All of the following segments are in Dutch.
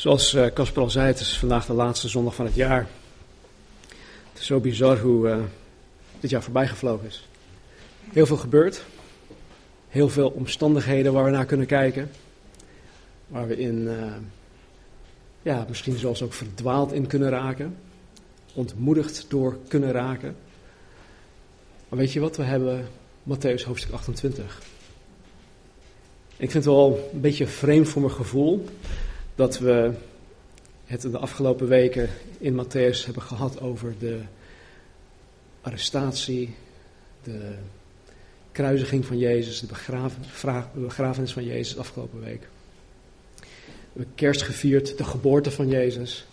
Zoals eh, Casper al zei, het is vandaag de laatste zondag van het jaar. Het is zo bizar hoe uh, dit jaar voorbij gevlogen is. Heel veel gebeurd. Heel veel omstandigheden waar we naar kunnen kijken. Waar we in, uh, ja, misschien zelfs ook verdwaald in kunnen raken. Ontmoedigd door kunnen raken. Maar weet je wat? We hebben Matthäus hoofdstuk 28. Ik vind het wel een beetje vreemd voor mijn gevoel dat we het de afgelopen weken in Matthäus hebben gehad over de arrestatie, de kruisiging van Jezus, de begrafenis van Jezus afgelopen week. We hebben kerst gevierd, de geboorte van Jezus.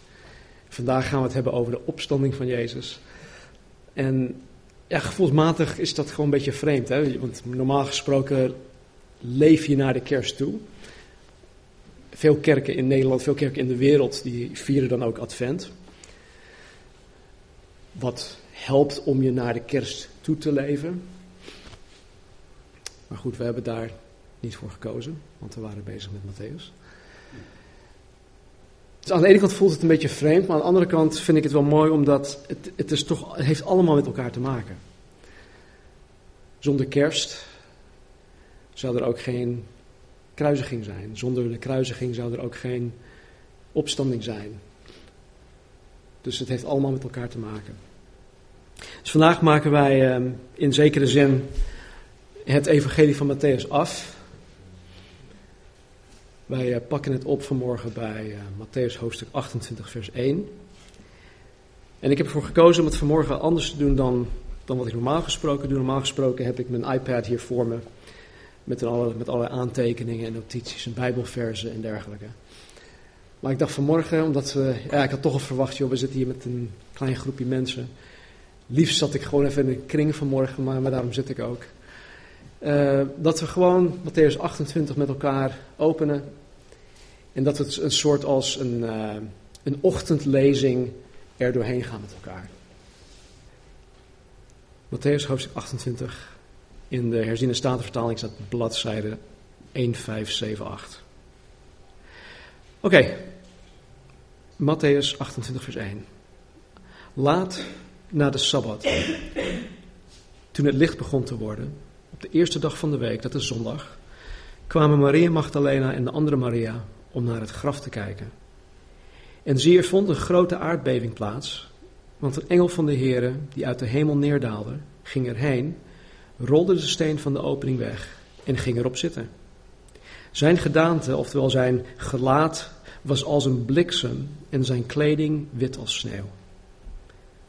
Vandaag gaan we het hebben over de opstanding van Jezus. En ja, gevoelsmatig is dat gewoon een beetje vreemd. Hè? Want normaal gesproken leef je naar de kerst toe. Veel kerken in Nederland, veel kerken in de wereld, die vieren dan ook Advent. Wat helpt om je naar de kerst toe te leven. Maar goed, we hebben daar niet voor gekozen, want we waren bezig met Matthäus. Dus aan de ene kant voelt het een beetje vreemd, maar aan de andere kant vind ik het wel mooi omdat het, het, is toch, heeft allemaal met elkaar te maken. Zonder kerst zou er ook geen kruisiging zijn. Zonder de kruisiging zou er ook geen opstanding zijn. Dus het heeft allemaal met elkaar te maken. Dus vandaag maken wij ehm, in zekere zin het evangelie van Matthäus af. Wij eh, pakken het op vanmorgen bij uh, Matthäus hoofdstuk 28 vers 1. En ik heb ervoor gekozen om het vanmorgen anders te doen dan, dan wat ik normaal gesproken doe. Normaal gesproken heb ik mijn iPad hier voor me met, alle, met allerlei aantekeningen en notities en bijbelversen en dergelijke. Maar ik dacht vanmorgen, omdat we, ja, ik had toch al verwacht, joh, we zitten hier met een klein groepje mensen. Liefst zat ik gewoon even in een kring vanmorgen, maar, maar daarom zit ik ook. Uh, dat we gewoon Matthäus 28 met elkaar openen. En dat we een soort als een, uh, een ochtendlezing er doorheen gaan met elkaar. Matthäus hoofdstuk 28. In de herziene statenvertaling staat bladzijde 1578. Oké, okay. Matthäus 28, vers 1. Laat na de Sabbat, toen het licht begon te worden, op de eerste dag van de week, dat is zondag, kwamen Maria Magdalena en de andere Maria om naar het graf te kijken. En zie, er vond een grote aardbeving plaats, want een engel van de Heere, die uit de hemel neerdaalde, ging erheen rolde de steen van de opening weg en ging erop zitten. Zijn gedaante, oftewel zijn gelaat, was als een bliksem en zijn kleding wit als sneeuw.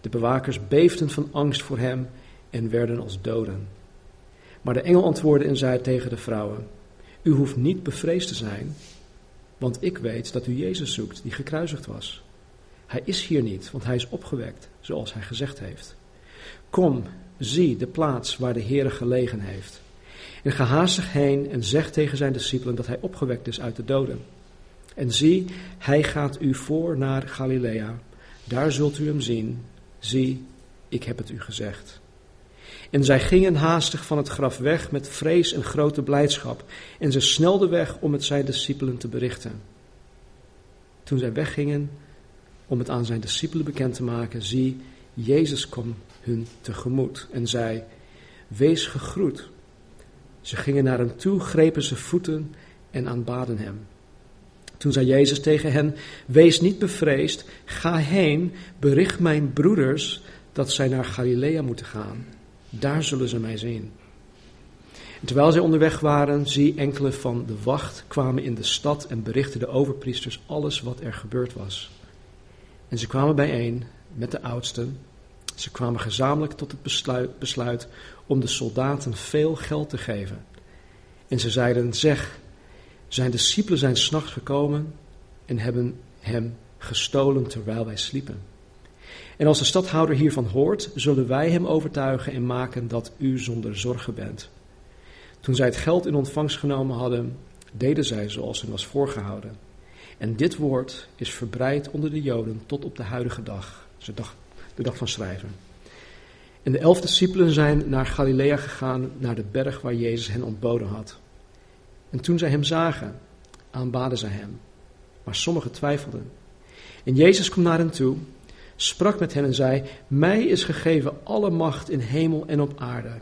De bewakers beefden van angst voor hem en werden als doden. Maar de engel antwoordde en zei tegen de vrouwen: U hoeft niet bevreesd te zijn, want ik weet dat u Jezus zoekt, die gekruisigd was. Hij is hier niet, want hij is opgewekt, zoals hij gezegd heeft. Kom, zie de plaats waar de Heer gelegen heeft. En ga haastig heen en zeg tegen zijn discipelen dat hij opgewekt is uit de doden. En zie, hij gaat u voor naar Galilea. Daar zult u hem zien. Zie, ik heb het u gezegd. En zij gingen haastig van het graf weg met vrees en grote blijdschap. En ze snelden weg om het zijn discipelen te berichten. Toen zij weggingen om het aan zijn discipelen bekend te maken, zie, Jezus kwam tegemoet en zei: Wees gegroet. Ze gingen naar hem toe, grepen zijn voeten en aanbaden hem. Toen zei Jezus tegen hen: Wees niet bevreesd, ga heen, bericht mijn broeders dat zij naar Galilea moeten gaan. Daar zullen ze mij zien. En terwijl zij onderweg waren, zie enkele van de wacht kwamen in de stad en berichtten de overpriesters alles wat er gebeurd was. En ze kwamen bijeen met de oudsten ze kwamen gezamenlijk tot het besluit, besluit om de soldaten veel geld te geven. En ze zeiden: Zeg, zijn discipelen zijn s'nachts gekomen en hebben hem gestolen terwijl wij sliepen. En als de stadhouder hiervan hoort, zullen wij hem overtuigen en maken dat u zonder zorgen bent. Toen zij het geld in ontvangst genomen hadden, deden zij zoals hen was voorgehouden. En dit woord is verbreid onder de Joden tot op de huidige dag. Ze dachten de dag van schrijven. En de elf discipelen zijn naar Galilea gegaan, naar de berg waar Jezus hen ontboden had. En toen zij hem zagen, aanbaden zij hem. maar sommigen twijfelden. En Jezus kwam naar hen toe, sprak met hen en zei: Mij is gegeven alle macht in hemel en op aarde.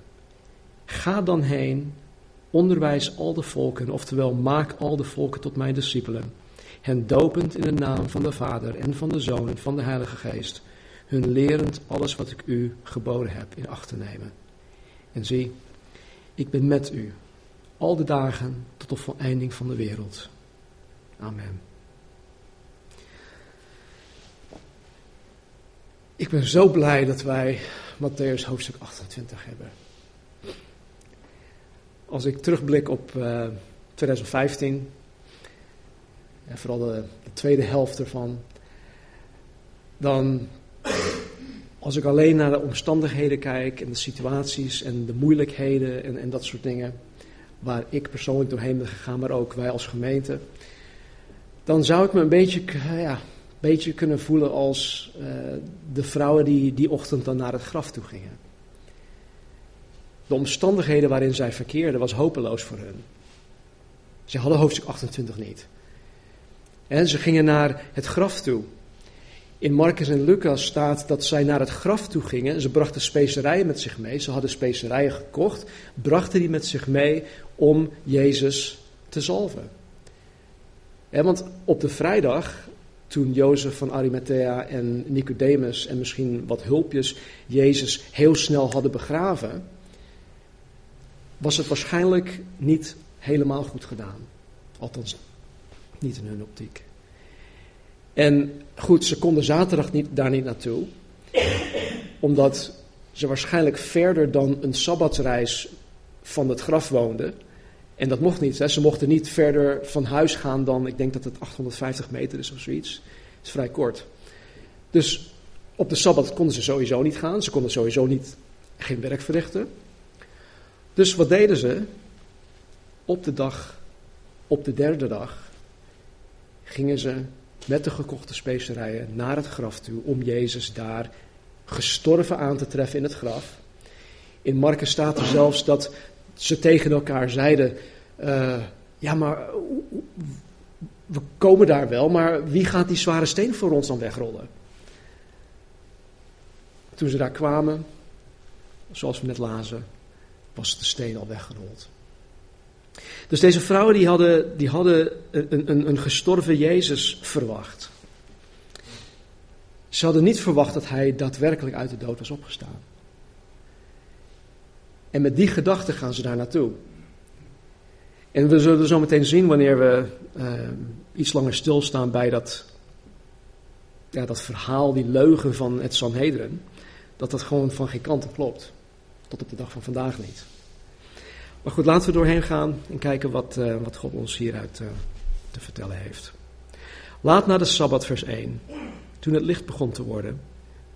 Ga dan heen, onderwijs al de volken, oftewel maak al de volken tot mijn discipelen, hen dopend in de naam van de Vader en van de Zoon en van de Heilige Geest, hun lerend alles wat ik u geboden heb in acht te nemen. En zie, ik ben met u al de dagen tot de voleinding van de wereld. Amen. Ik ben zo blij dat wij Matthäus hoofdstuk 28 hebben. Als ik terugblik op uh, eh, 2015, en vooral de, tweede helft ervan, dan als ik alleen naar de omstandigheden kijk en de situaties en de moeilijkheden en, en dat soort dingen, waar ik persoonlijk doorheen ben gegaan, maar ook wij als gemeente, dan zou ik me een beetje, ja, beetje kunnen voelen als uh, de vrouwen die die ochtend dan naar het graf toe gingen. De omstandigheden waarin zij verkeerden was hopeloos voor hen. Ze hadden hoofdstuk 28 niet. En ze gingen naar het graf toe. In Marcus en Lucas staat dat zij naar het graf toe gingen. Ze brachten specerijen met zich mee. Ze hadden specerijen gekocht, brachten die met zich mee om Jezus te zalven. want op de vrijdag, toen Jozef van Arimathea en Nicodemus en misschien wat hulpjes Jezus heel snel hadden begraven, was het waarschijnlijk niet helemaal goed gedaan. Althans, niet in hun optiek. En goed, ze konden zaterdag niet, daar niet naartoe, omdat ze waarschijnlijk verder dan een sabbatsreis van het graf woonden. En dat mocht niet. Ze mochten niet verder van huis gaan dan, ik denk dat het 850 meter is of zoiets. Het is vrij kort. Dus op de sabbat konden ze sowieso niet gaan. Ze konden sowieso niet, geen werk verrichten. Dus wat deden ze? Op de dag, op de derde dag, gingen ze met de gekochte specerijen naar het graf toe om Jezus daar gestorven aan te treffen in het graf. In Marcus staat er zelfs dat ze tegen elkaar zeiden: uh, Ja, maar we komen daar wel, maar wie gaat die zware steen voor ons dan wegrollen? Toen ze daar kwamen, zoals we net lazen, was de steen al weggerold. Dus deze vrouwen die hadden, die hadden een, een, een gestorven Jezus verwacht. Ze hadden niet verwacht dat hij daadwerkelijk uit de dood was opgestaan. En met die gedachte gaan ze daar naartoe. En we zullen zo meteen zien wanneer we uh, iets langer stilstaan bij dat, ja, dat verhaal, die leugen van het Sanhedrin, dat dat gewoon van geen kant op klopt. Tot op de dag van vandaag niet. Maar goed, laten we doorheen gaan en kijken wat, uh, wat God ons hieruit uh, te vertellen heeft. Laat na de Sabbat, vers 1. Toen het licht begon te worden,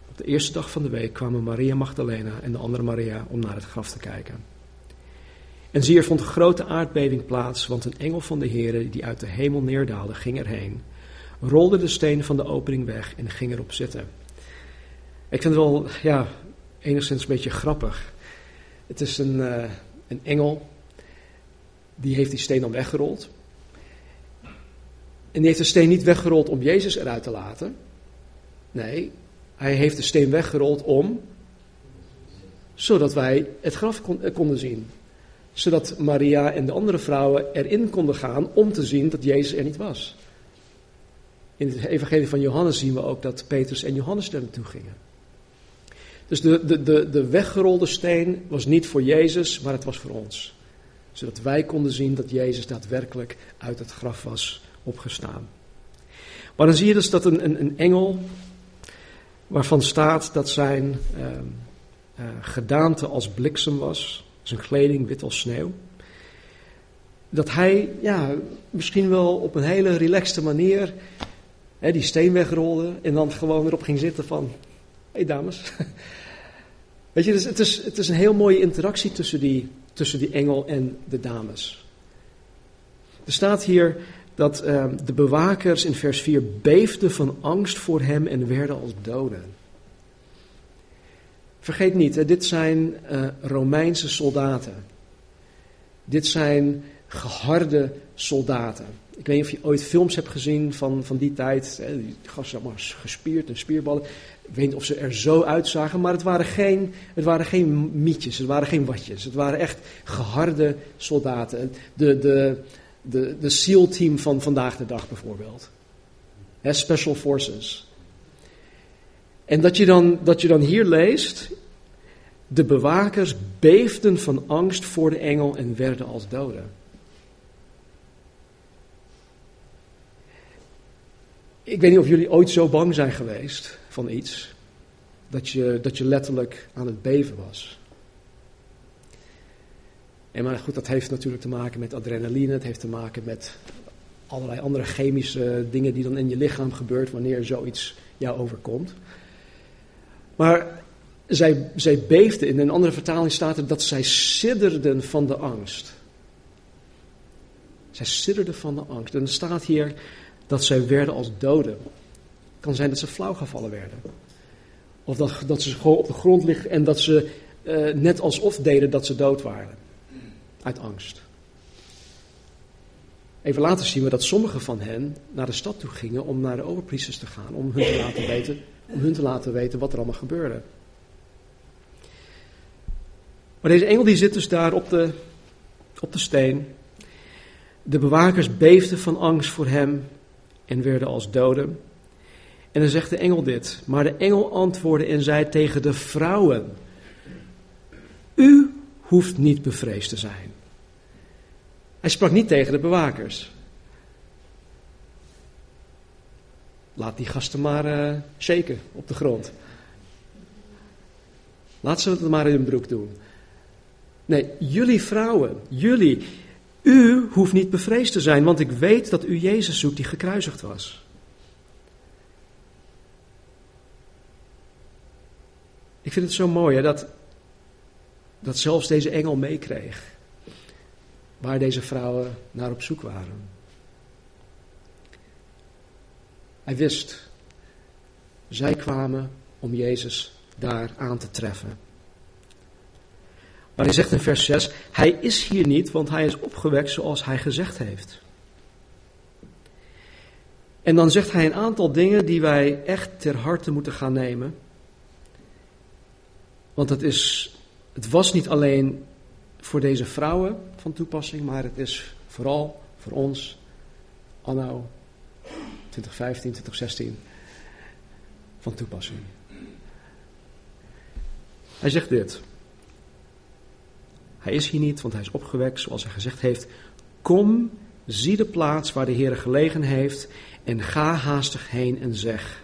op de eerste dag van de week kwamen Maria Magdalena en de andere Maria om naar het graf te kijken. En zie, er vond een grote aardbeving plaats, want een engel van de Heer die uit de hemel neerdaalde, ging erheen, rolde de steen van de opening weg en ging erop zitten. Ik vind het wel, ja, enigszins een beetje grappig. Het is een, uh, een engel, die heeft die steen dan weggerold. En die heeft de steen niet weggerold om Jezus eruit te laten. Nee, hij heeft de steen weggerold om, zodat wij het graf eh, konden zien. Zodat Maria en de andere vrouwen erin konden gaan om te zien dat Jezus er niet was. In het evangelie van Johannes zien we ook dat Petrus en Johannes er naartoe gingen. Dus de, de, de, de weggerolde steen was niet voor Jezus, maar het was voor ons. Zodat wij konden zien dat Jezus daadwerkelijk uit het graf was opgestaan. Maar dan zie je dus dat een, een, een engel, waarvan staat dat zijn uh, uh, gedaante als bliksem was, zijn kleding wit als sneeuw, dat hij ja, misschien wel op een hele relaxte manier hè, die steen wegrolde en dan gewoon erop ging zitten van, hé hey dames, Weet je, dus het, is, het is een heel mooie interactie tussen die, tussen die engel en de dames. Er staat hier dat uh, de bewakers in vers 4 beefden van angst voor hem en werden als doden. Vergeet niet, dit zijn uh, Romeinse soldaten. Dit zijn geharde soldaten. Ik weet niet of je ooit films hebt gezien van, van die tijd. Hè, die gasten allemaal gespierd en spierballen. Ik weet niet of ze er zo uitzagen, maar het waren geen, het waren geen mietjes, het waren geen watjes. Het waren echt geharde soldaten. De, de, de, de SEAL-team van vandaag de dag bijvoorbeeld. Special Forces. En dat je, dan, dat je dan hier leest, de bewakers beefden van angst voor de engel en werden als doden. Ik weet niet of jullie ooit zo bang zijn geweest van iets, dat je, dat je letterlijk aan het beven was. En maar goed, dat heeft natuurlijk te maken met adrenaline, het heeft te maken met allerlei andere chemische dingen die dan in je lichaam gebeurt wanneer zoiets jou overkomt. Maar zij, zij beefden, in een andere vertaling staat er dat zij sidderden van de angst. Zij sidderden van de angst. En er staat hier dat zij werden als doden. Kan zijn dat ze flauw gevallen werden. Of dat, dat ze gewoon op de grond liggen en dat ze uh, net alsof deden dat ze dood waren. Uit angst. Even later zien we dat sommigen van hen naar de stad toe gingen om naar de overpriesters te gaan. Om hun te laten weten, om hun te laten weten wat er allemaal gebeurde. Maar deze engel die zit dus daar op de, op de steen. De bewakers beefden van angst voor hem en werden als doden. En dan zegt de engel dit. Maar de engel antwoordde en zei tegen de vrouwen: U hoeft niet bevreesd te zijn. Hij sprak niet tegen de bewakers. Laat die gasten maar uh, shaken op de grond. Laat ze het maar in hun broek doen. Nee, jullie vrouwen, jullie, u hoeft niet bevreesd te zijn, want ik weet dat u Jezus zoekt die gekruisigd was. Ik vind het zo mooi hè, dat, dat zelfs deze engel meekreeg waar deze vrouwen naar op zoek waren. Hij wist, zij kwamen om Jezus daar aan te treffen. Maar hij zegt in vers 6, hij is hier niet, want hij is opgewekt zoals hij gezegd heeft. En dan zegt hij een aantal dingen die wij echt ter harte moeten gaan nemen. Want het, is, het was niet alleen voor deze vrouwen van toepassing, maar het is vooral voor ons, anno 2015, 2016, van toepassing. Hij zegt dit. Hij is hier niet, want hij is opgewekt, zoals hij gezegd heeft. Kom, zie de plaats waar de Heer gelegen heeft en ga haastig heen en zeg.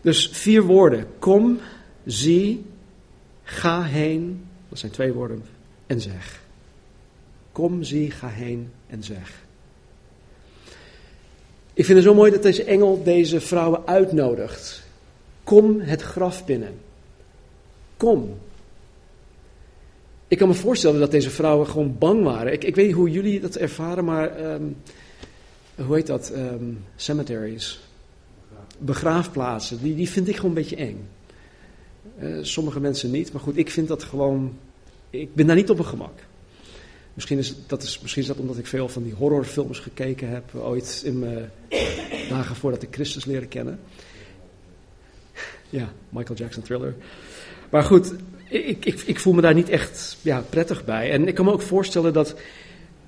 Dus vier woorden. Kom, zie, ga heen. Dat zijn twee woorden. En zeg. Kom, zie, ga heen en zeg. Ik vind het zo mooi dat deze engel deze vrouwen uitnodigt. Kom het graf binnen. Kom. Ik kan me voorstellen dat deze vrouwen gewoon bang waren. Ik, ik weet niet hoe jullie dat ervaren, maar um, hoe heet dat? Um, cemeteries. Begraafplaatsen. Die, die vind ik gewoon een beetje eng. Uh, sommige mensen niet, maar goed, ik vind dat gewoon. Ik ben daar niet op mijn gemak. Misschien is, dat is, misschien is dat omdat ik veel van die horrorfilms gekeken heb, ooit in mijn dagen voordat ik Christus leerde kennen. Ja, Michael Jackson thriller. Maar goed, ik, ik, ik voel me daar niet echt ja, prettig bij. En ik kan me ook voorstellen dat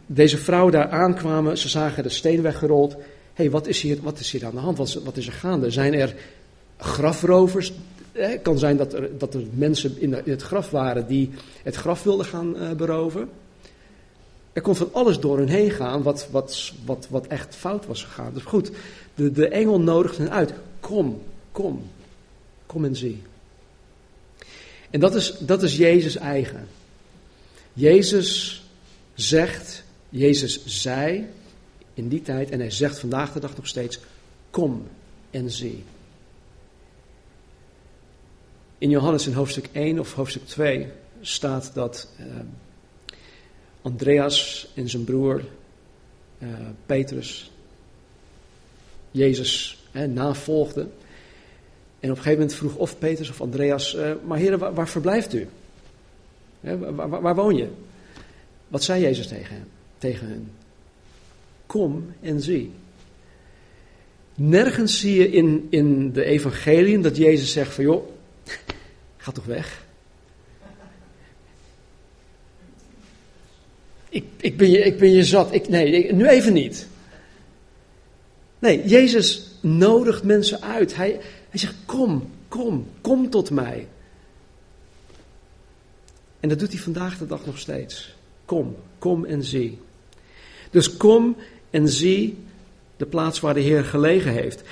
deze vrouwen daar aankwamen, ze zagen de steen weggerold. Hé, hey, wat, is hier, wat is hier aan de hand? Wat is er gaande? Zijn er grafrovers? Het kan zijn dat er, dat er mensen in, het graf waren die het graf wilden gaan uh, beroven. Er kon van alles door hen heen gaan wat, wat, wat, wat echt fout was gegaan. Dus goed, de, de engel nodigde hen uit. Kom, kom, kom en zie. En dat is, dat is Jezus eigen. Jezus zegt, Jezus zei in die tijd, en hij zegt vandaag de dag nog steeds, kom en zie. In Johannes in hoofdstuk 1 of hoofdstuk 2 staat dat uh, Andreas en zijn broer uh, Petrus Jezus eh, navolgden. En op een gegeven moment vroeg of Petrus of Andreas, uh, maar heren, waar, verblijft u? waar, waar, woon je? Wat zei Jezus tegen? Tegen hen? kom en zie. Nergens zie je in, in de evangeliën dat Jezus zegt van joh, ga toch weg. Ik, ik, ben, je, ik ben je zat. Ik, nee, nu even niet. Nee, Jezus nodigt mensen uit. Hij, hij zegt: Kom, kom, kom tot mij. En dat doet hij vandaag de dag nog steeds. Kom, kom en zie. Dus kom en zie de plaats waar de Heer gelegen heeft.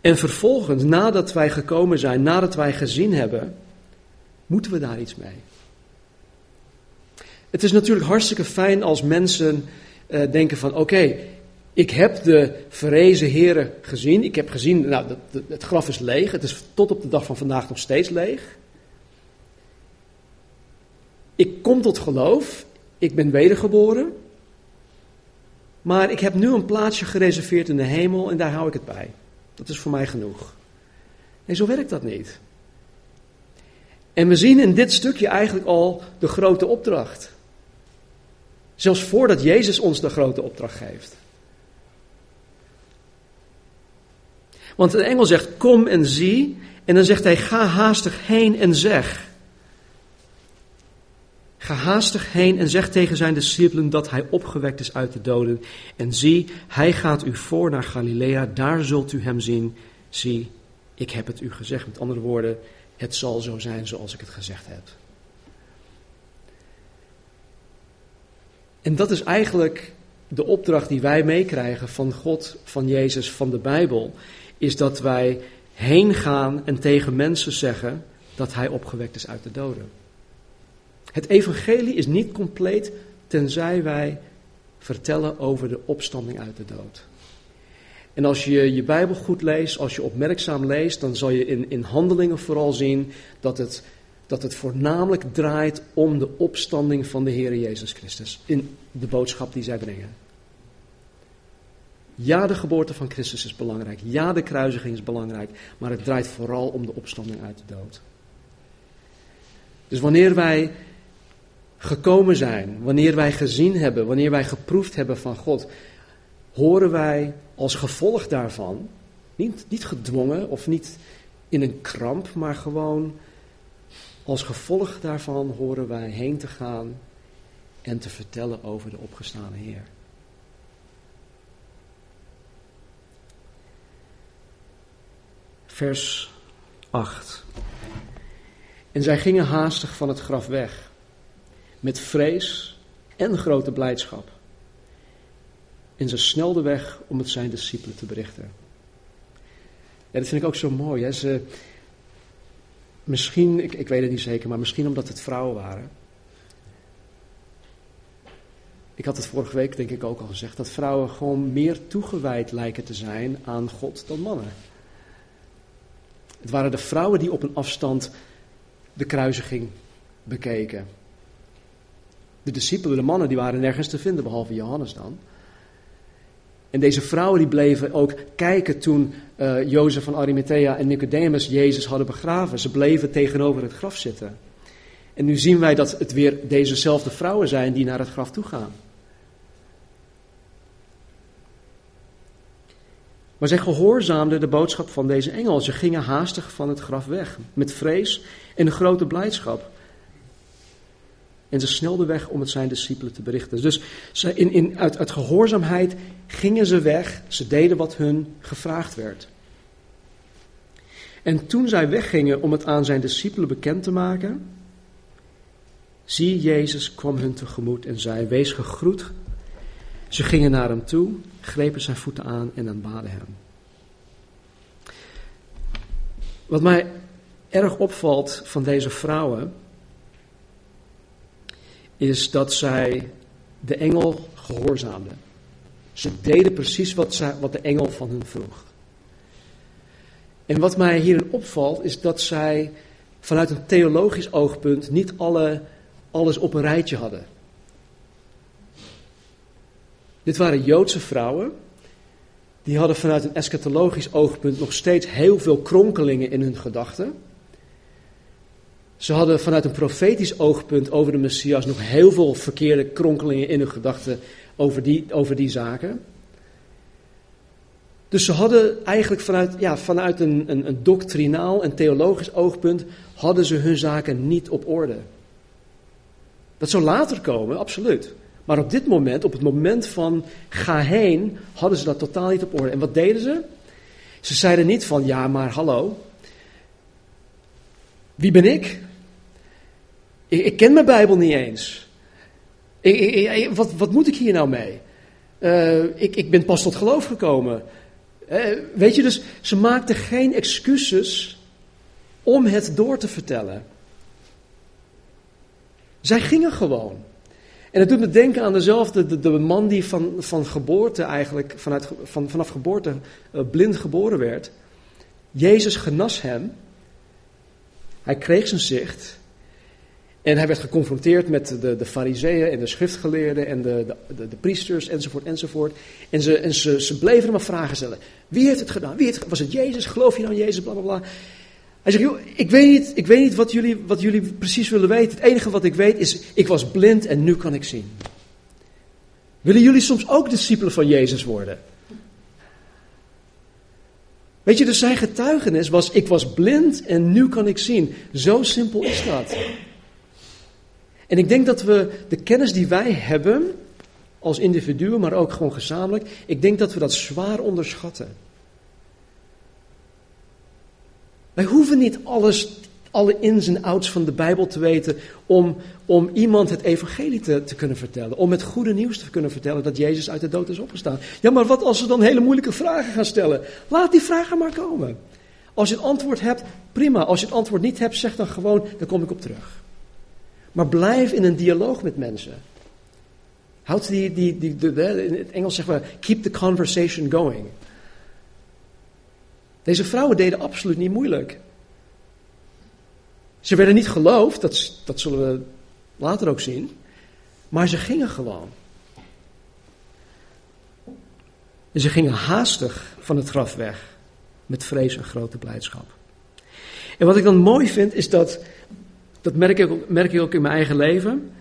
En vervolgens, nadat wij gekomen zijn, nadat wij gezien hebben, moeten we daar iets mee. Het is natuurlijk hartstikke fijn als mensen uh, denken van oké, ik heb de verrezen heren gezien. Ik heb gezien, nou, het graf is leeg. Het is tot op de dag van vandaag nog steeds leeg. Ik kom tot geloof. Ik ben wedergeboren. Maar ik heb nu een plaatsje gereserveerd in de hemel en daar hou ik het bij. Dat is voor mij genoeg. Nee, zo werkt dat niet. En we zien in dit stukje eigenlijk al de grote opdracht. Zelfs voordat Jezus ons de grote opdracht geeft. Want de engel zegt: Kom en zie. En dan zegt hij: Ga haastig heen en zeg. Ga haastig heen en zeg tegen zijn discipelen dat hij opgewekt is uit de doden. En zie, hij gaat u voor naar Galilea, daar zult u hem zien. Zie, ik heb het u gezegd. Met andere woorden, het zal zo zijn zoals ik het gezegd heb. En dat is eigenlijk de opdracht die wij meekrijgen van God, van Jezus, van de Bijbel. Is dat wij heen gaan en tegen mensen zeggen dat hij opgewekt is uit de doden. Het evangelie is niet compleet tenzij wij vertellen over de opstanding uit de dood. En als je je Bijbel goed leest, als je opmerkzaam leest, dan zal je in, in handelingen vooral zien dat het, dat het voornamelijk draait om de opstanding van de Heer Jezus Christus. In de boodschap die zij brengen. Ja, de geboorte van Christus is belangrijk. Ja, de kruisiging is belangrijk. Maar het draait vooral om de opstanding uit de dood. Dus wanneer wij gekomen zijn, wanneer wij gezien hebben, wanneer wij geproefd hebben van God, horen wij als gevolg daarvan, niet, niet gedwongen of niet in een kramp, maar gewoon als gevolg daarvan horen wij heen te gaan en te vertellen over de opgestane Heer. Vers 8. En zij gingen haastig van het graf weg met vrees en grote blijdschap. En ze snelde weg om het zijn discipelen te berichten. Ja, dat vind ik ook zo mooi. Hè? Ze, misschien, ik, ik weet het niet zeker, maar misschien omdat het vrouwen waren. Ik had het vorige week denk ik ook al gezegd, dat vrouwen gewoon meer toegewijd lijken te zijn aan God dan mannen. Het waren de vrouwen die op een afstand de kruisiging bekeken. De discipelen, de mannen, die waren nergens te vinden, behalve Johannes dan. En deze vrouwen die bleven ook kijken toen uh, Jozef van Arimathea en Nicodemus Jezus hadden begraven. Ze bleven tegenover het graf zitten. En nu zien wij dat het weer dezezelfde vrouwen zijn die naar het graf toe gaan. Maar zij gehoorzaamden de boodschap van deze engel. Ze gingen haastig van het graf weg, met vrees en grote blijdschap. En ze snelden weg om het zijn discipelen te berichten. Dus ze in, in, uit, uit gehoorzaamheid gingen ze weg. Ze deden wat hun gevraagd werd. En toen zij weggingen om het aan zijn discipelen bekend te maken, zie Jezus kwam hun tegemoet en zei: Wees gegroet. Ze gingen naar hem toe, grepen zijn voeten aan en aanbaden hem. Wat mij erg opvalt van deze vrouwen is dat zij de engel gehoorzaamden. Ze deden precies wat, zij, wat de engel van hen vroeg. En wat mij hierin opvalt is dat zij vanuit een theologisch oogpunt niet alle, alles op een rijtje hadden. Dit waren Joodse vrouwen. Die hadden vanuit een eschatologisch oogpunt nog steeds heel veel kronkelingen in hun gedachten. Ze hadden vanuit een profetisch oogpunt over de Messias nog heel veel verkeerde kronkelingen in hun gedachten over die, over die zaken. Dus ze hadden eigenlijk vanuit, ja, vanuit een, een, een doctrinaal en theologisch oogpunt, hadden ze hun zaken niet op orde. Dat zou later komen, absoluut. Maar op dit moment, op het moment van ga heen, hadden ze dat totaal niet op orde. En wat deden ze? Ze zeiden niet van, ja maar hallo, wie ben ik? Ik, ken mijn Bijbel niet eens. Ik, wat, wat moet ik hier nou mee? Uh, ik, ben pas tot geloof gekomen. Uh, weet je, dus ze maakten geen excuses om het door te vertellen. Zij gingen gewoon. En het doet me denken aan dezelfde, de, man die van, van geboorte eigenlijk, vanuit, van, vanaf geboorte uh, blind geboren werd. Jezus genas hem. Hij kreeg zijn zicht. En hij werd geconfronteerd met de, de fariseeën en de schriftgeleerden en de, de, de, priesters enzovoort enzovoort. En, ze, en ze, ze bleven hem vragen stellen. Wie heeft het gedaan? Wie was het Jezus? Geloof je nou in Jezus? Bla bla bla. Hij zegt, ik weet niet, ik weet niet wat, jullie, wat jullie precies willen weten. Het enige wat ik weet is, ik was blind en nu kan ik zien. Willen jullie soms ook discipelen van Jezus worden? Weet je, dus zijn getuigenis was, ik was blind en nu kan ik zien. Zo simpel is dat. En ik denk dat we de kennis die wij hebben, als individuen, maar ook gewoon gezamenlijk, ik denk dat we dat zwaar onderschatten. Wij hoeven niet alles, alle ins en outs van de Bijbel te weten om, om iemand het evangelie te, te kunnen vertellen. Om het goede nieuws te kunnen vertellen dat Jezus uit de dood is opgestaan. Ja, maar wat als ze dan hele moeilijke vragen gaan stellen? Laat die vragen maar komen. Als je het antwoord hebt, prima. Als je het antwoord niet hebt, zeg dan gewoon, daar kom ik op terug. Maar blijf in een dialoog met mensen. Houd die, die, die, de, in het Engels zeggen we, keep the conversation going. Deze vrouwen deden absoluut niet moeilijk. Ze werden niet geloofd, dat, dat zullen we later ook zien. Maar ze gingen gewoon. En ze gingen haastig van het graf weg. Met vrees en grote blijdschap. En wat ik dan mooi vind, is dat dat merk ik, merk ik ook in mijn eigen leven.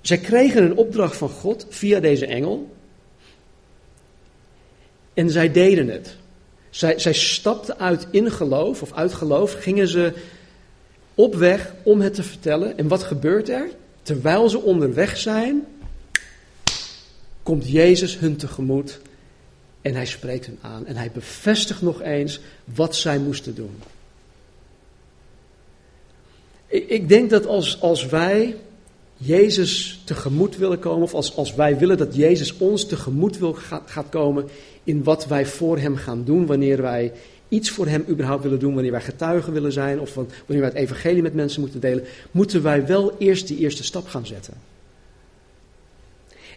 Zij kregen een opdracht van God via deze engel. En zij deden het. Zij, zij stapten uit in geloof, of uit geloof, gingen ze op weg om het te vertellen. En wat gebeurt er? Terwijl ze onderweg zijn, komt Jezus hun tegemoet en hij spreekt hen aan. En hij bevestigt nog eens wat zij moesten doen. Ik, denk dat als, als wij Jezus tegemoet willen komen, of als, als wij willen dat Jezus ons tegemoet wil, gaat, gaat komen in wat wij voor Hem gaan doen, wanneer wij iets voor Hem überhaupt willen doen, wanneer wij getuigen willen zijn, of wanneer wij het evangelie met mensen moeten delen, moeten wij wel eerst die eerste stap gaan zetten.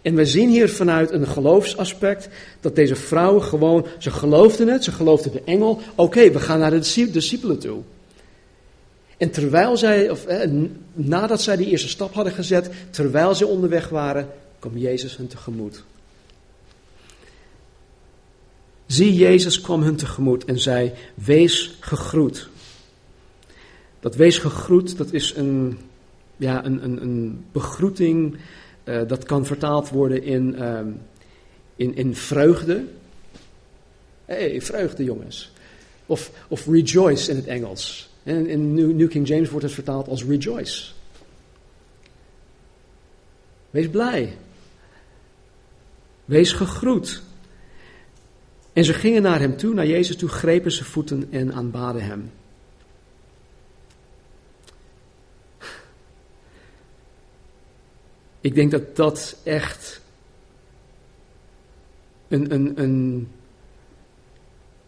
En we zien hier vanuit een geloofsaspect dat deze vrouwen gewoon, ze geloofden het, ze geloofden de engel, oké, we gaan naar de discipelen toe. En terwijl zij, of, eh, nadat zij die eerste stap hadden gezet, terwijl ze onderweg waren, kwam Jezus hun tegemoet. Zie, Jezus kwam hun tegemoet en zei: Wees gegroet. Dat wees gegroet, dat is een, ja, een, een, een begroeting, uh, dat kan vertaald worden in, uh, in, in vreugde. Hé, hey, vreugde jongens. Of, of rejoice in het Engels. En in New, King James wordt het vertaald als rejoice. Wees blij. Wees gegroet. En ze gingen naar hem toe, naar Jezus toe, grepen zijn voeten en aanbaden hem. Ik denk dat dat echt een, een, een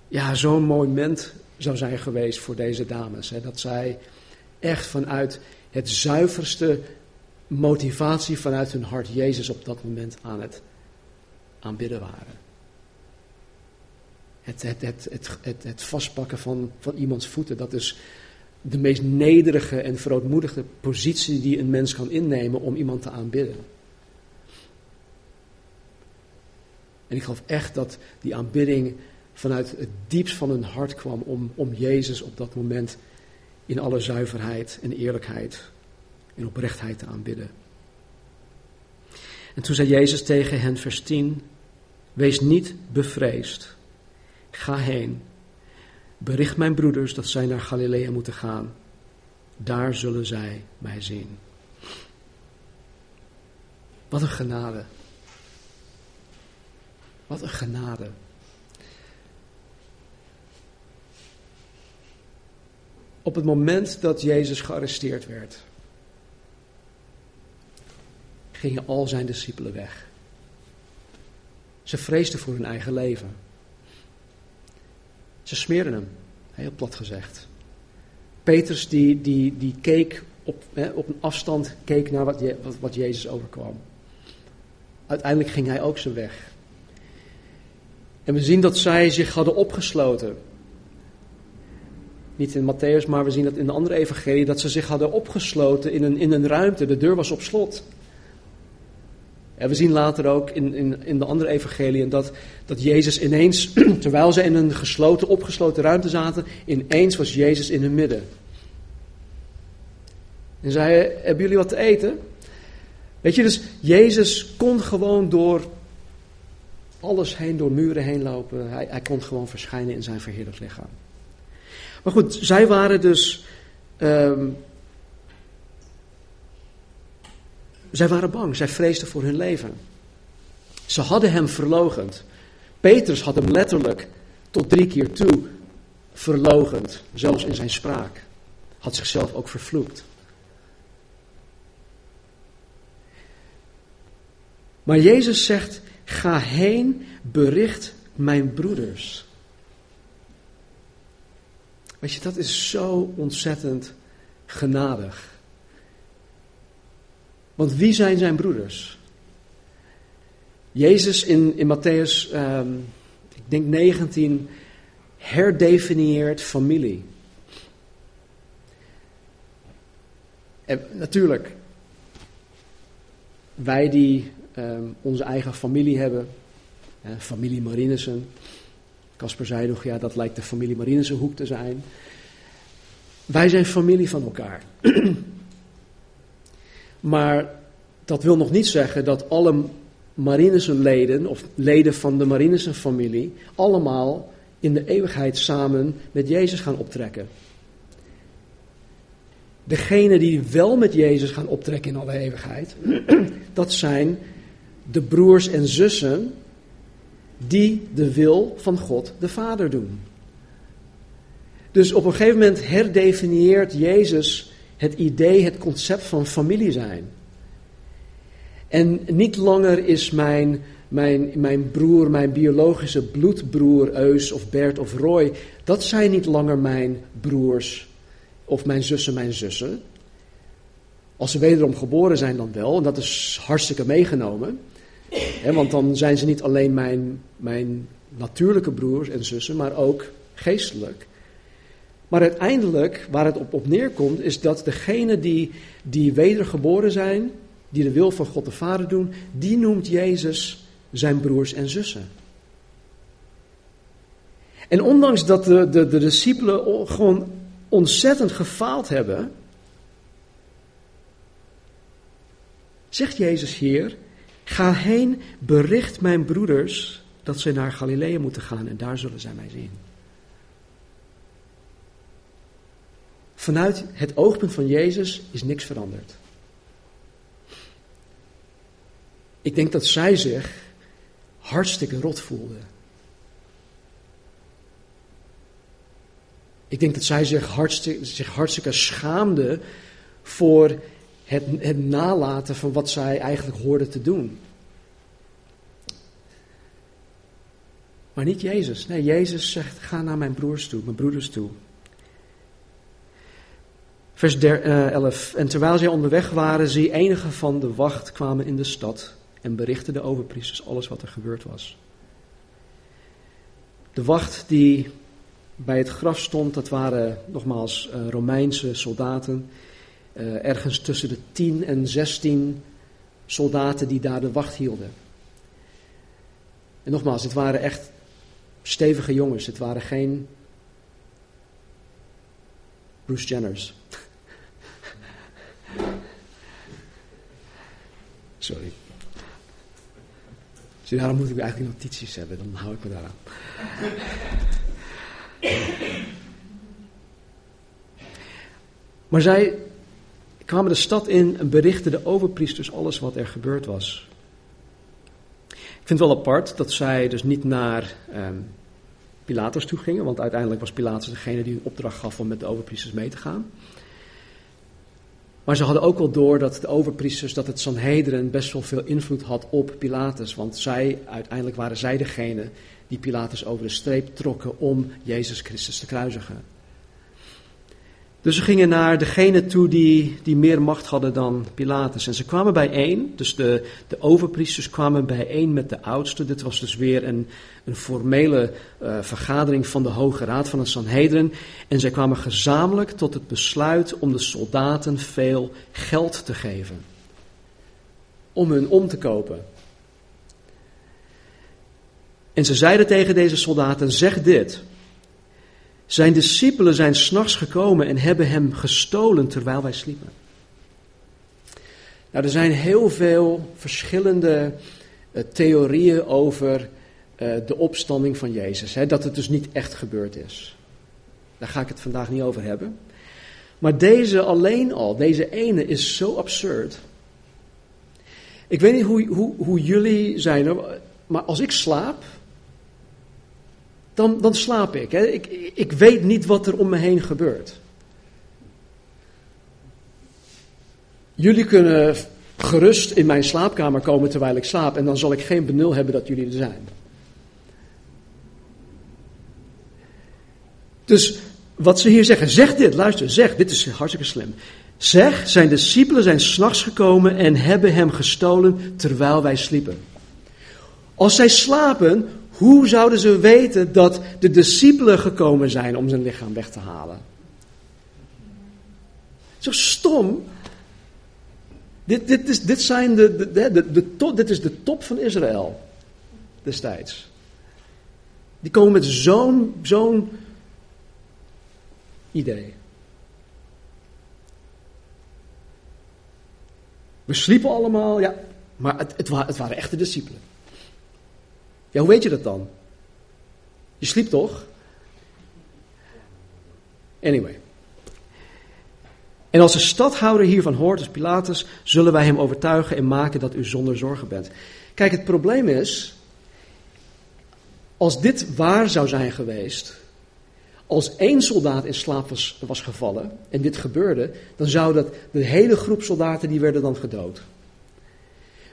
ja, zo'n mooi moment zou zijn geweest voor deze dames. Hè? Dat zij echt vanuit het zuiverste motivatie vanuit hun hart Jezus op dat moment aan het aanbidden waren. Het, het, het, het, het, vastpakken van, van iemands voeten, dat is de meest nederige en verootmoedigde positie die een mens kan innemen om iemand te aanbidden. En ik geloof echt dat die aanbidding vanuit het diepst van hun hart kwam om, om Jezus op dat moment in alle zuiverheid en eerlijkheid en oprechtheid te aanbidden. En toen zei Jezus tegen hen, vers 10, Wees niet bevreesd. Ga heen. Bericht mijn broeders dat zij naar Galilea moeten gaan. Daar zullen zij mij zien. Wat een genade. Wat een genade. Op het moment dat Jezus gearresteerd werd, gingen al zijn discipelen weg. Ze vreesden voor hun eigen leven. Ze smeerden hem, heel plat gezegd. Petrus die, die, die keek op, hè, op een afstand keek naar wat, wat, wat Jezus overkwam. Uiteindelijk ging hij ook zijn weg. En we zien dat zij zich hadden opgesloten. Niet in Matthäus, maar we zien dat in de andere evangelie, dat ze zich hadden opgesloten in een, in een ruimte. De deur was op slot. En we zien later ook in, in, in de andere evangeliën dat, dat Jezus ineens, terwijl ze in een gesloten, opgesloten ruimte zaten, ineens was Jezus in hun midden. En zei, hebben jullie wat te eten? Weet je, dus Jezus kon gewoon door alles heen, door muren heen lopen. Hij, hij kon gewoon verschijnen in zijn verheerlijk lichaam. Maar goed, zij waren dus. Um, zij waren bang, zij vreesden voor hun leven. Ze hadden hem verlogend. Petrus had hem letterlijk tot drie keer toe verlogend, zelfs in zijn spraak. Had zichzelf ook vervloekt. Maar Jezus zegt: Ga heen, bericht mijn broeders. Weet je, dat is zo ontzettend genadig. Want wie zijn zijn broeders? Jezus in, in Matthäus, um, ik denk 19, herdefinieert familie. En natuurlijk, wij die um, onze eigen familie hebben, familie Marinissen. Casper zei nog, ja, dat lijkt de familie Marinissen hoek te zijn. Wij zijn familie van elkaar. maar dat wil nog niet zeggen dat alle Marinissen-leden of leden van de Marinissen-familie allemaal in de eeuwigheid samen met Jezus gaan optrekken. Degenen die wel met Jezus gaan optrekken in alle eeuwigheid, dat zijn de broers en zussen die de wil van God de Vader doen. Dus op een gegeven moment herdefinieert Jezus het idee, het concept van familie zijn. En niet langer is mijn, mijn, mijn broer, mijn biologische bloedbroer Eus of Bert of Roy, dat zijn niet langer mijn broers of mijn zussen, mijn zussen. Als ze wederom geboren zijn dan wel, en dat is hartstikke meegenomen want dan zijn ze niet alleen mijn, mijn natuurlijke broers en zussen, maar ook geestelijk. Maar uiteindelijk, waar het op, op neerkomt, is dat degenen die, die wedergeboren zijn, die de wil van God de Vader doen, die noemt Jezus zijn broers en zussen. En ondanks dat de, de, de discipelen gewoon ontzettend gefaald hebben, zegt Jezus hier, Ga heen, bericht mijn broeders dat ze naar Galilea moeten gaan en daar zullen zij mij zien. Vanuit het oogpunt van Jezus is niks veranderd. Ik denk dat zij zich hartstikke rot voelden. Ik denk dat zij zich hartstikke, zich hartstikke schaamden voor het, het nalaten van wat zij eigenlijk hoorden te doen. Maar niet Jezus. Nee, Jezus zegt: ga naar mijn broers toe, mijn broeders toe. Vers 11. Eh, en terwijl zij onderweg waren, zie enige van de wacht kwamen in de stad en berichtten de overpriesters alles wat er gebeurd was. De wacht die bij het graf stond, dat waren nogmaals uh, Romeinse soldaten uh, ergens tussen de 10 en 16 soldaten die daar de wacht hielden. En nogmaals, het waren echt stevige jongens. Het waren geen Bruce Jenners. Sorry. Dus daarom moet ik eigenlijk notities hebben, dan hou ik me daaraan. Maar zij kwamen de stad in en berichten de overpriesters alles wat er gebeurd was. Ik vind het wel apart dat zij dus niet naar um, Pilatus toe gingen, want uiteindelijk was Pilatus degene die een opdracht gaf om met de overpriesters mee te gaan. Maar ze hadden ook wel door dat de overpriesters, dat het Sanhedrin best wel veel invloed had op Pilatus. Want zij, uiteindelijk waren zij degene die Pilatus over de streep trokken om Jezus Christus te kruisigen. Dus ze gingen naar degene toe die, die meer macht hadden dan Pilatus. En ze kwamen bijeen, dus de, de overpriesters kwamen bijeen met de oudsten. Dit was dus weer een, een formele uh, vergadering van de Hoge Raad van het Sanhedrin. En zij kwamen gezamenlijk tot het besluit om de soldaten veel geld te geven. Om hun om te kopen. En ze zeiden tegen deze soldaten: Zeg dit. Zijn discipelen zijn s'nachts gekomen en hebben hem gestolen terwijl wij sliepen. Nou, er zijn heel veel verschillende uh, theorieën over uh, de opstanding van Jezus. Hè, dat het dus niet echt gebeurd is. Daar ga ik het vandaag niet over hebben. Maar deze alleen al, deze ene, is zo absurd. Ik weet niet hoe, hoe, hoe jullie zijn, maar als ik slaap, dan, dan slaap ik, hè. ik. Ik weet niet wat er om me heen gebeurt. Jullie kunnen gerust in mijn slaapkamer komen terwijl ik slaap en dan zal ik geen benul hebben dat jullie er zijn. Dus wat ze hier zeggen, zeg dit, luister, zeg, dit is hartstikke slim. Zeg, zijn discipelen zijn s'nachts gekomen en hebben hem gestolen terwijl wij sliepen. Als zij slapen, hoe zouden ze weten dat de discipelen gekomen zijn om zijn lichaam weg te halen? Zo stom. Dit, dit, is, dit, zijn de, de, de, de top, dit is de top van Israël destijds. Die komen met zo'n zo'n idee. We sliepen allemaal, ja, maar het, het, het waren echte discipelen. Ja, hoe weet je dat dan? Je sliep toch? Anyway. En als de stadhouder hiervan hoort, dus Pilatus, zullen wij hem overtuigen en maken dat u zonder zorgen bent. Kijk, het probleem is, als dit waar zou zijn geweest, als één soldaat in slaap was, was gevallen en dit gebeurde, dan zou dat de hele groep soldaten die werden dan gedood.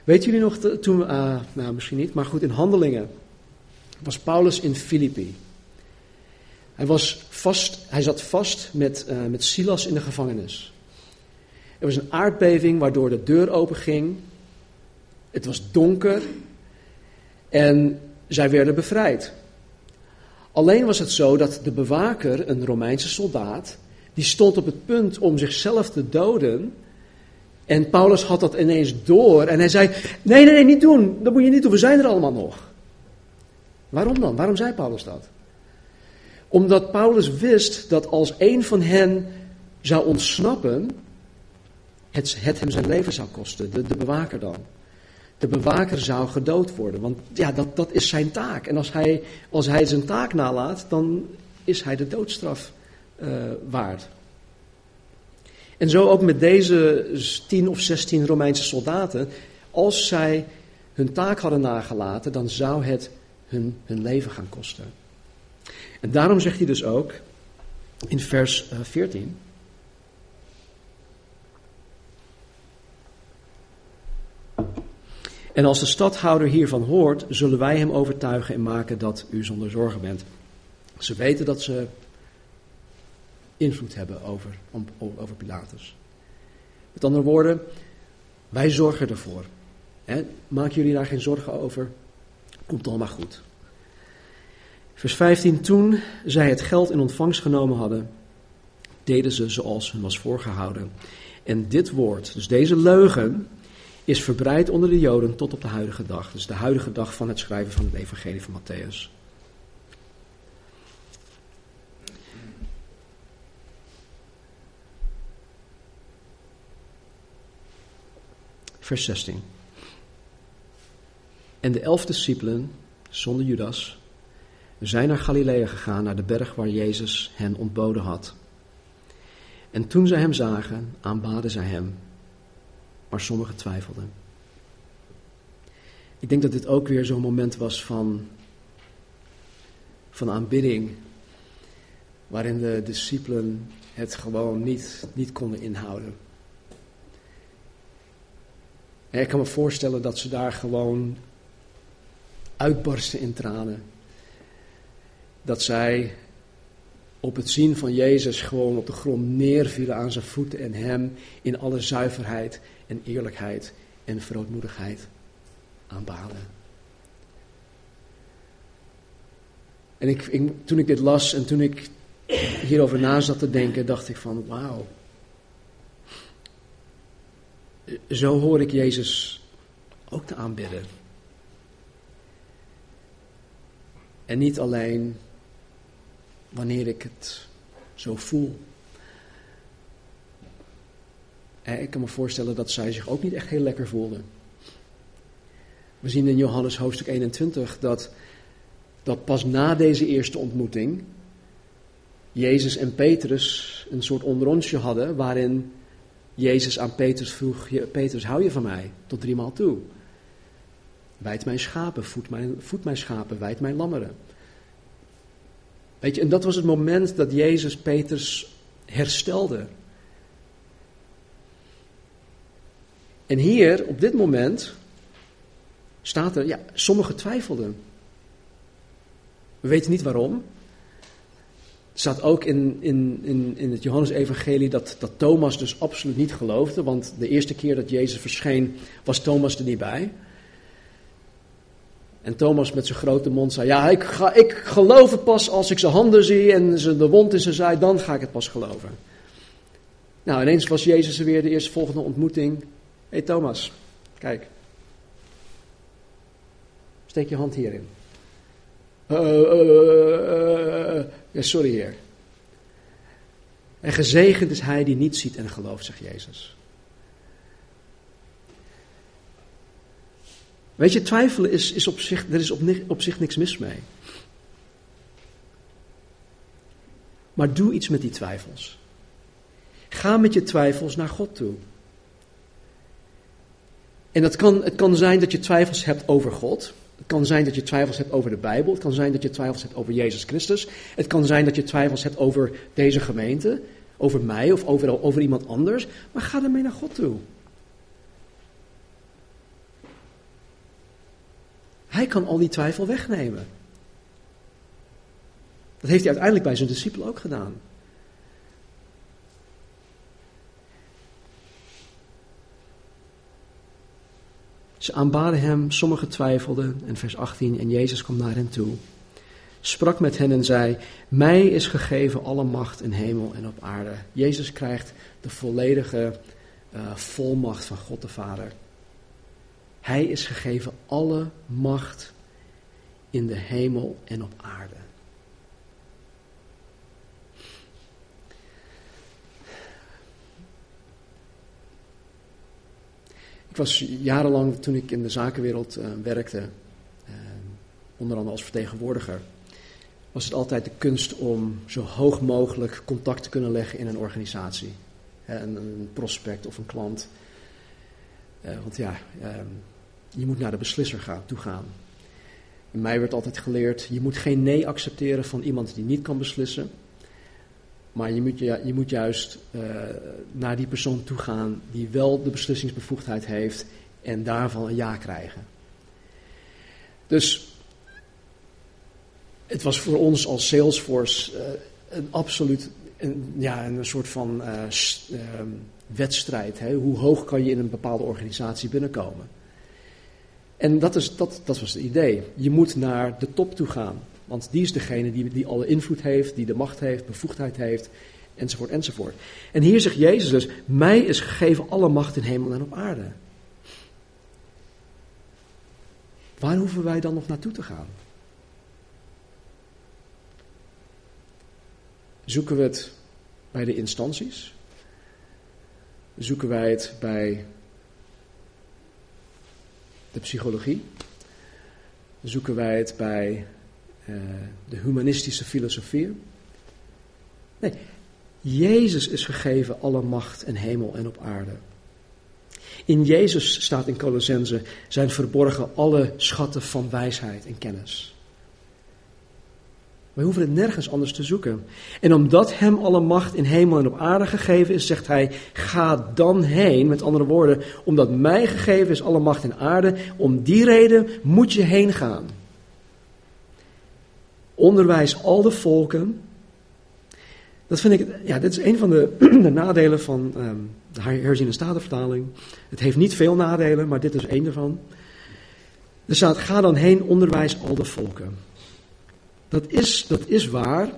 Weet jullie nog, toen, uh, nou misschien niet, maar goed, in handelingen was Paulus in Filippi. Hij, was vast, hij zat vast met, uh, met Silas in de gevangenis. Er was een aardbeving waardoor de deur openging. Het was donker en zij werden bevrijd. Alleen was het zo dat de bewaker, een Romeinse soldaat, die stond op het punt om zichzelf te doden en Paulus had dat ineens door en hij zei: Nee, nee, nee, niet doen. Dat moet je niet doen. We zijn er allemaal nog. Waarom dan? Waarom zei Paulus dat? Omdat Paulus wist dat als een van hen zou ontsnappen, het, het hem zijn leven zou kosten. De, de bewaker dan. De bewaker zou gedood worden. Want ja, dat, dat is zijn taak. En als hij, als hij zijn taak nalaat, dan is hij de doodstraf uh, waard. En zo ook met deze tien of zestien Romeinse soldaten. Als zij hun taak hadden nagelaten, dan zou het hun, hun leven gaan kosten. En daarom zegt hij dus ook in vers 14. Eh, en als de stadhouder hiervan hoort, zullen wij hem overtuigen en maken dat u zonder zorgen bent. Ze weten dat ze invloed hebben over, over Pilatus. Met andere woorden, wij zorgen ervoor. Maak jullie daar geen zorgen over. Komt allemaal goed. Vers 15. Toen zij het geld in ontvangst genomen hadden, deden ze zoals hun was voorgehouden. En dit woord, dus deze leugen, is verbreid onder de Joden tot op de huidige dag. Dus de huidige dag van het schrijven van het Evangelie van Matthäus. Vers 16. En de elf discipelen, zonder Judas, zijn naar Galilea gegaan, naar de berg waar Jezus hen ontboden had. En toen zij hem zagen, aanbaden zij hem, maar sommigen twijfelden. Ik denk dat dit ook weer zo'n moment was van, van aanbidding, waarin de discipelen het gewoon niet, niet konden inhouden. En ik kan me voorstellen dat ze daar gewoon uitbarsten in tranen. Dat zij op het zien van Jezus gewoon op de grond neervielen aan zijn voeten en hem in alle zuiverheid en eerlijkheid en verootmoedigheid aanbaden. En ik, ik, toen ik dit las en toen ik hierover na zat te denken, dacht ik van wauw. Zo hoor ik Jezus ook te aanbidden. En niet alleen wanneer ik het zo voel. ik kan me voorstellen dat zij zich ook niet echt heel lekker voelden. We zien in Johannes hoofdstuk 21 dat, dat pas na deze eerste ontmoeting Jezus en Petrus een soort onderontje hadden waarin Jezus aan Petrus vroeg, Petrus hou je van mij tot driemaal toe? Wijd mijn schapen, voed mijn, voed mijn schapen, wijd mijn lammeren. Weet je, en dat was het moment dat Jezus Petrus herstelde. En hier, op dit moment, staat er, ja, sommigen twijfelden. We weten niet waarom. Staat ook in, in, in, in het Johannes-evangelie dat, dat Thomas dus absoluut niet geloofde, want de eerste keer dat Jezus verscheen was Thomas er niet bij. En Thomas met zijn grote mond zei, ja, ik, ga, ik geloof het pas als ik zijn handen zie en de wond in zijn zij, dan ga ik het pas geloven. Nou, ineens was Jezus er weer de eerste volgende ontmoeting. Hé hey Thomas, kijk. Steek je hand hierin. Uh, uh, ja, sorry heer. En gezegend is hij die niet ziet en gelooft, zegt Jezus. Weet je, twijfelen is, is op zich, er is op, op zich niks mis mee. Maar doe iets met die twijfels. Ga met je twijfels naar God toe. En dat kan, het kan zijn dat je twijfels hebt over God. Het kan zijn dat je twijfels hebt over de Bijbel. Het kan zijn dat je twijfels hebt over Jezus Christus. Het kan zijn dat je twijfels hebt over deze gemeente, over mij of over, iemand anders. Maar ga ermee naar God toe. Hij kan al die twijfel wegnemen. Dat heeft hij uiteindelijk bij zijn discipelen ook gedaan. Ze aanbaden hem, sommigen twijfelden. En vers 18, en Jezus kwam naar hen toe. Sprak met hen en zei, mij is gegeven alle macht in hemel en op aarde. Jezus krijgt de volledige uh, volmacht van God de Vader. Hij is gegeven alle macht in de hemel en op aarde. Ik was jarenlang, toen ik in de zakenwereld uh, werkte, uh, onder andere als vertegenwoordiger, was het altijd de kunst om zo hoog mogelijk contact te kunnen leggen in een organisatie. een, prospect of een klant. Uh, want ja, ehm, je moet naar de beslisser gaan, toe gaan. In mij werd altijd geleerd, je moet geen nee accepteren van iemand die niet kan beslissen. Maar je moet, je, je moet juist uh, naar die persoon toe gaan die wel de beslissingsbevoegdheid heeft en daarvan een ja krijgen. Dus het was voor ons als Salesforce uh, een absoluut een, ja, een soort van uh, wedstrijd. Hè? Hoe hoog kan je in een bepaalde organisatie binnenkomen? En dat, is, dat, dat was het idee. Je moet naar de top toe gaan. Want die is degene die, die alle invloed heeft, die de macht heeft, bevoegdheid heeft, enzovoort, enzovoort. En hier zegt Jezus dus, mij is gegeven alle macht in hemel en op aarde. Waar hoeven wij dan nog naartoe te gaan? Zoeken we het bij de instanties? Zoeken wij het bij de psychologie? zoeken wij het bij uh, de humanistische filosofie. Nee, Jezus is gegeven alle macht en hemel en op aarde. In Jezus staat in Colossense zijn verborgen alle schatten van wijsheid en kennis. Wij hoeven het nergens anders te zoeken. En omdat hem alle macht in hemel en op aarde gegeven is, zegt hij: ga dan heen. Met andere woorden, omdat mij gegeven is alle macht in aarde, om die reden moet je heen gaan. Onderwijs al de volken. Dat vind ik, ja, dit is een van de, de nadelen van um, de herziene statenvertaling. Het heeft niet veel nadelen, maar dit is één ervan. Er staat: ga dan heen, onderwijs al de volken. Dat is, dat is waar,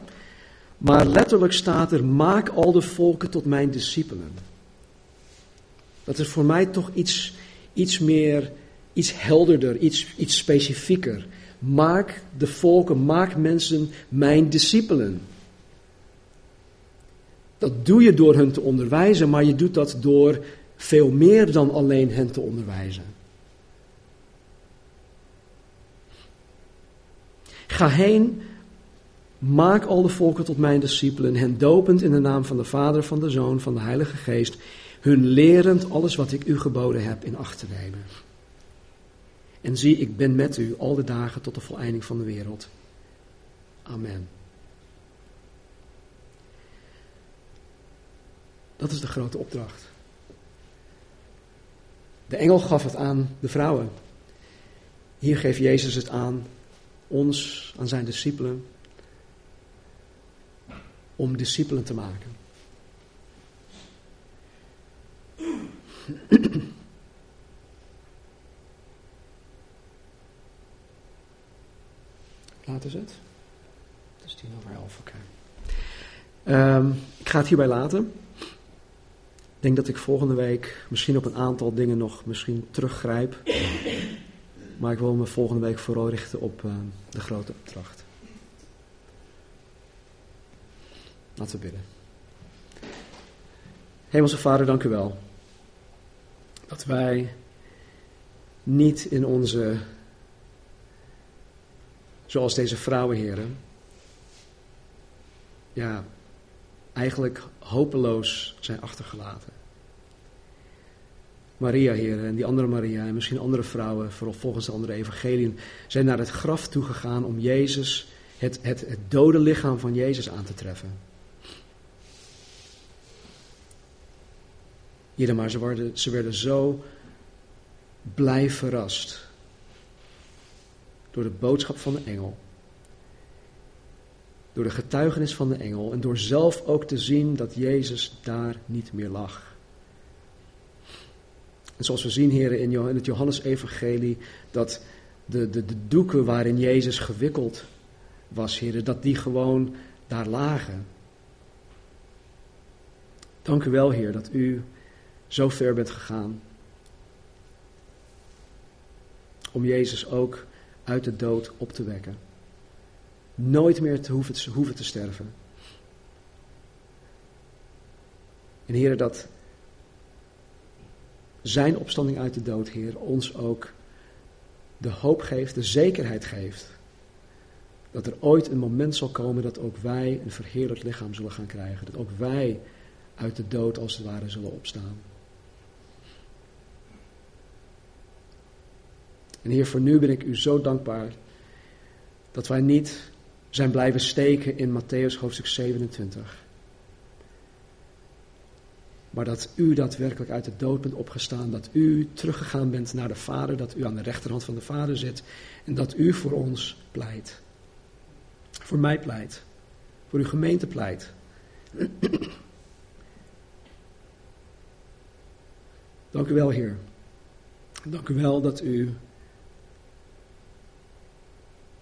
maar letterlijk staat er: maak al de volken tot mijn discipelen. Dat is voor mij toch iets, iets meer, iets helderder, iets, iets specifieker. Maak de volken, maak mensen mijn discipelen. Dat doe je door hen te onderwijzen, maar je doet dat door veel meer dan alleen hen te onderwijzen. Ga heen, maak al de volken tot mijn discipelen, hen dopend in de naam van de Vader, van de Zoon, van de Heilige Geest, hun lerend alles wat ik u geboden heb in acht te nemen. En zie, ik ben met u al de dagen tot de voleinding van de wereld. Amen. Dat is de grote opdracht. De engel gaf het aan de vrouwen. Hier geeft Jezus het aan ons, aan zijn discipelen, om discipelen te maken. Laat is het? Is tien over elf, oké. Ehm, ik ga het hierbij laten. Ik denk dat ik volgende week misschien op een aantal dingen nog misschien teruggrijp. Maar ik wil me volgende week vooral richten op uh, de grote opdracht. Laten we bidden. Hemelse Vader, dank u wel. Dat wij niet in onze, zoals deze vrouwen, heren, ja, eigenlijk hopeloos zijn achtergelaten. Maria, heren, en die andere Maria en misschien andere vrouwen, vooral volgens de andere evangeliën, zijn naar het graf toegegaan om Jezus, het, het, het dode lichaam van Jezus aan te treffen. Heren, maar ze werden, ze werden zo blij verrast door de boodschap van de engel. Door de getuigenis van de engel en door zelf ook te zien dat Jezus daar niet meer lag. En zoals we zien, heren, in het Johannes-evangelie, dat de, de, de doeken waarin Jezus gewikkeld was, heren, dat die gewoon daar lagen. Dank u wel, Heer, dat u zo ver bent gegaan. Om Jezus ook uit de dood op te wekken. Nooit meer te hoeven, te, hoeven te sterven. En Heer, dat zijn opstanding uit de dood, Heer, ons ook de hoop geeft, de zekerheid geeft. Dat er ooit een moment zal komen dat ook wij een verheerlijk lichaam zullen gaan krijgen. Dat ook wij uit de dood als het ware zullen opstaan. En Heer, voor nu ben ik u zo dankbaar dat wij niet zijn blijven steken in Matthäus hoofdstuk 27. Maar dat u daadwerkelijk uit de dood bent opgestaan, dat u teruggegaan bent naar de Vader, dat u aan de rechterhand van de Vader zit en dat u voor ons pleit. Voor mij pleit, voor uw gemeente pleit. Dank u wel, Heer. Dank u wel dat u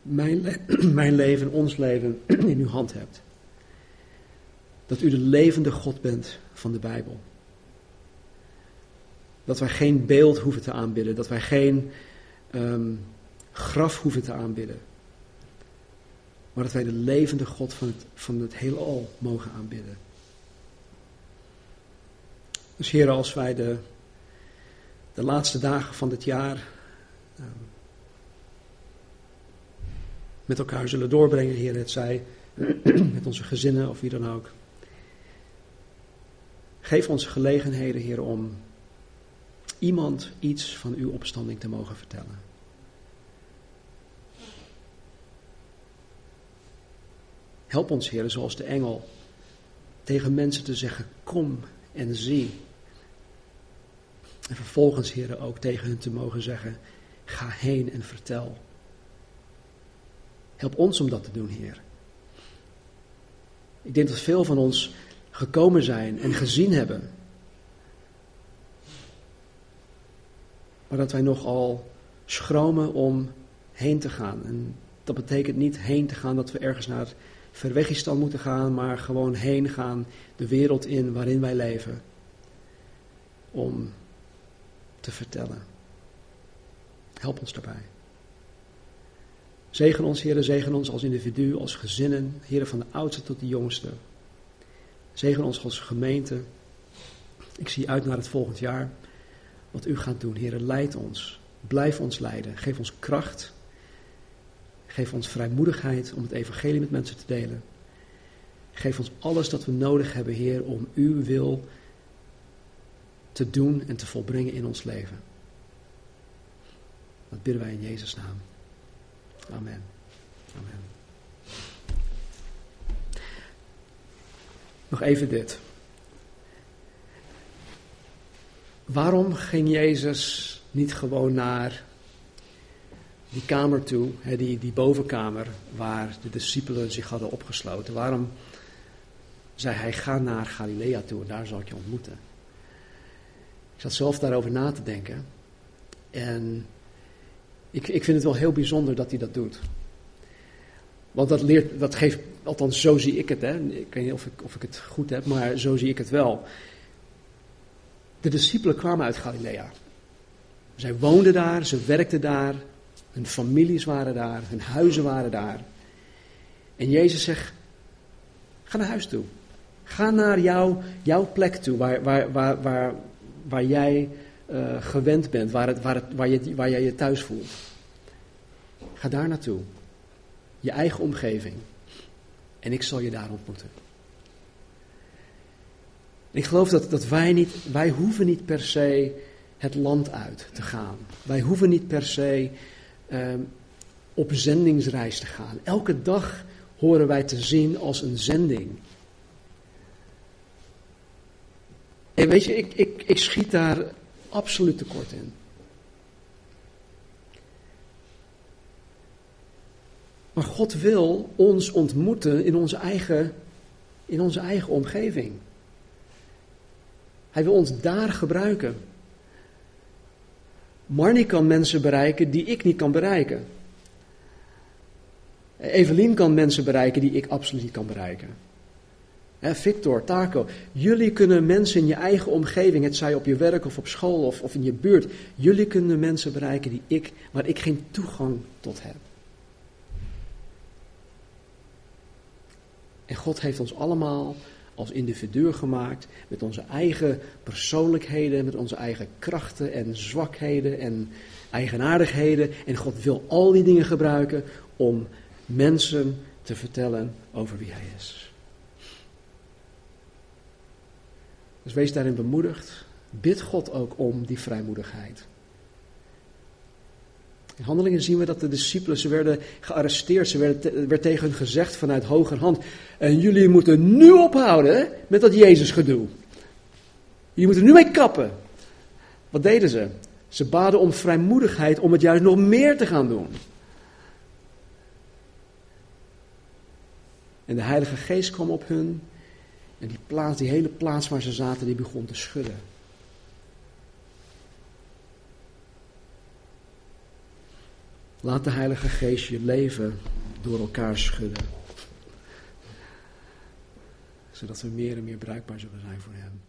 mijn, mijn leven, ons leven in uw hand hebt. Dat u de levende God bent van de Bijbel. Dat wij geen beeld hoeven te aanbidden, dat wij geen um, graf hoeven te aanbidden. Maar dat wij de levende God van het, van het heelal mogen aanbidden. Dus Heer, als wij de, de laatste dagen van dit jaar um, met elkaar zullen doorbrengen, Heer, het zij met onze gezinnen of wie dan ook. Geef ons gelegenheden, Heer, om iemand iets van uw opstanding te mogen vertellen. Help ons, Heer, zoals de engel, tegen mensen te zeggen: Kom en zie. En vervolgens, Heer, ook tegen hen te mogen zeggen: Ga heen en vertel. Help ons om dat te doen, Heer. Ik denk dat veel van ons gekomen zijn en gezien hebben. Maar dat wij nogal schromen om heen te gaan. En dat betekent niet heen te gaan dat we ergens naar Verwegistan moeten gaan, maar gewoon heen gaan de wereld in waarin wij leven. Om te vertellen. Help ons daarbij. Zegen ons, Heer, zegen ons als individu, als gezinnen, Heer, van de oudste tot de jongste. Zegen ons als gemeente. Ik zie uit naar het volgend jaar. Wat u gaat doen, Heer, leid ons. Blijf ons leiden. Geef ons kracht. Geef ons vrijmoedigheid om het evangelie met mensen te delen. Geef ons alles dat we nodig hebben, Heer, om uw wil te doen en te volbrengen in ons leven. Dat bidden wij in Jezus' naam. Amen. Amen. Nog even dit. Waarom ging Jezus niet gewoon naar die kamer toe, die, die bovenkamer waar de discipelen zich hadden opgesloten? Waarom zei hij: Ga naar Galilea toe en daar zal ik je ontmoeten? Ik zat zelf daarover na te denken. En ik, ik vind het wel heel bijzonder dat hij dat doet. Want dat, leert, dat geeft, althans zo zie ik het, hè. ik weet niet of ik, of ik het goed heb, maar zo zie ik het wel. De discipelen kwamen uit Galilea. Zij woonden daar, ze werkten daar, hun families waren daar, hun huizen waren daar. En Jezus zegt, ga naar huis toe. Ga naar jouw, jouw plek toe, waar, waar, waar, waar, waar jij uh, gewend bent, waar, het, waar, het, waar, je, waar jij je thuis voelt. Ga daar naartoe. Je eigen omgeving. En ik zal je daar ontmoeten. Ik geloof dat, dat wij niet, wij hoeven niet per se het land uit te gaan. Wij hoeven niet per se uh, op zendingsreis te gaan. Elke dag horen wij te zien als een zending. En weet je, ik, ik, ik schiet daar absoluut tekort in. Maar God wil ons ontmoeten in onze eigen, in onze eigen omgeving. Hij wil ons daar gebruiken. Marnie kan mensen bereiken die ik niet kan bereiken. Evelien kan mensen bereiken die ik absoluut niet kan bereiken. Victor, Taco, jullie kunnen mensen in je eigen omgeving, het zij op je werk of op school of, of in je buurt, jullie kunnen mensen bereiken die ik, waar ik geen toegang tot heb. En God heeft ons allemaal als individu gemaakt met onze eigen persoonlijkheden, met onze eigen krachten en zwakheden en eigenaardigheden. En God wil al die dingen gebruiken om mensen te vertellen over wie Hij is. Dus wees daarin bemoedigd. Bid God ook om die vrijmoedigheid. In handelingen zien we dat de discipelen, ze werden gearresteerd, ze werden werd tegen hun gezegd vanuit hogerhand. En jullie moeten nu ophouden met dat Jezus gedoe. Jullie moeten nu mee kappen. Wat deden ze? Ze baden om vrijmoedigheid om het juist nog meer te gaan doen. En de Heilige Geest kwam op hun. En die plaats, die hele plaats waar ze zaten, die begon te schudden. Laat de Heilige Geest je leven door elkaar schudden. Zodat we meer en meer bruikbaar zullen zijn voor Hem.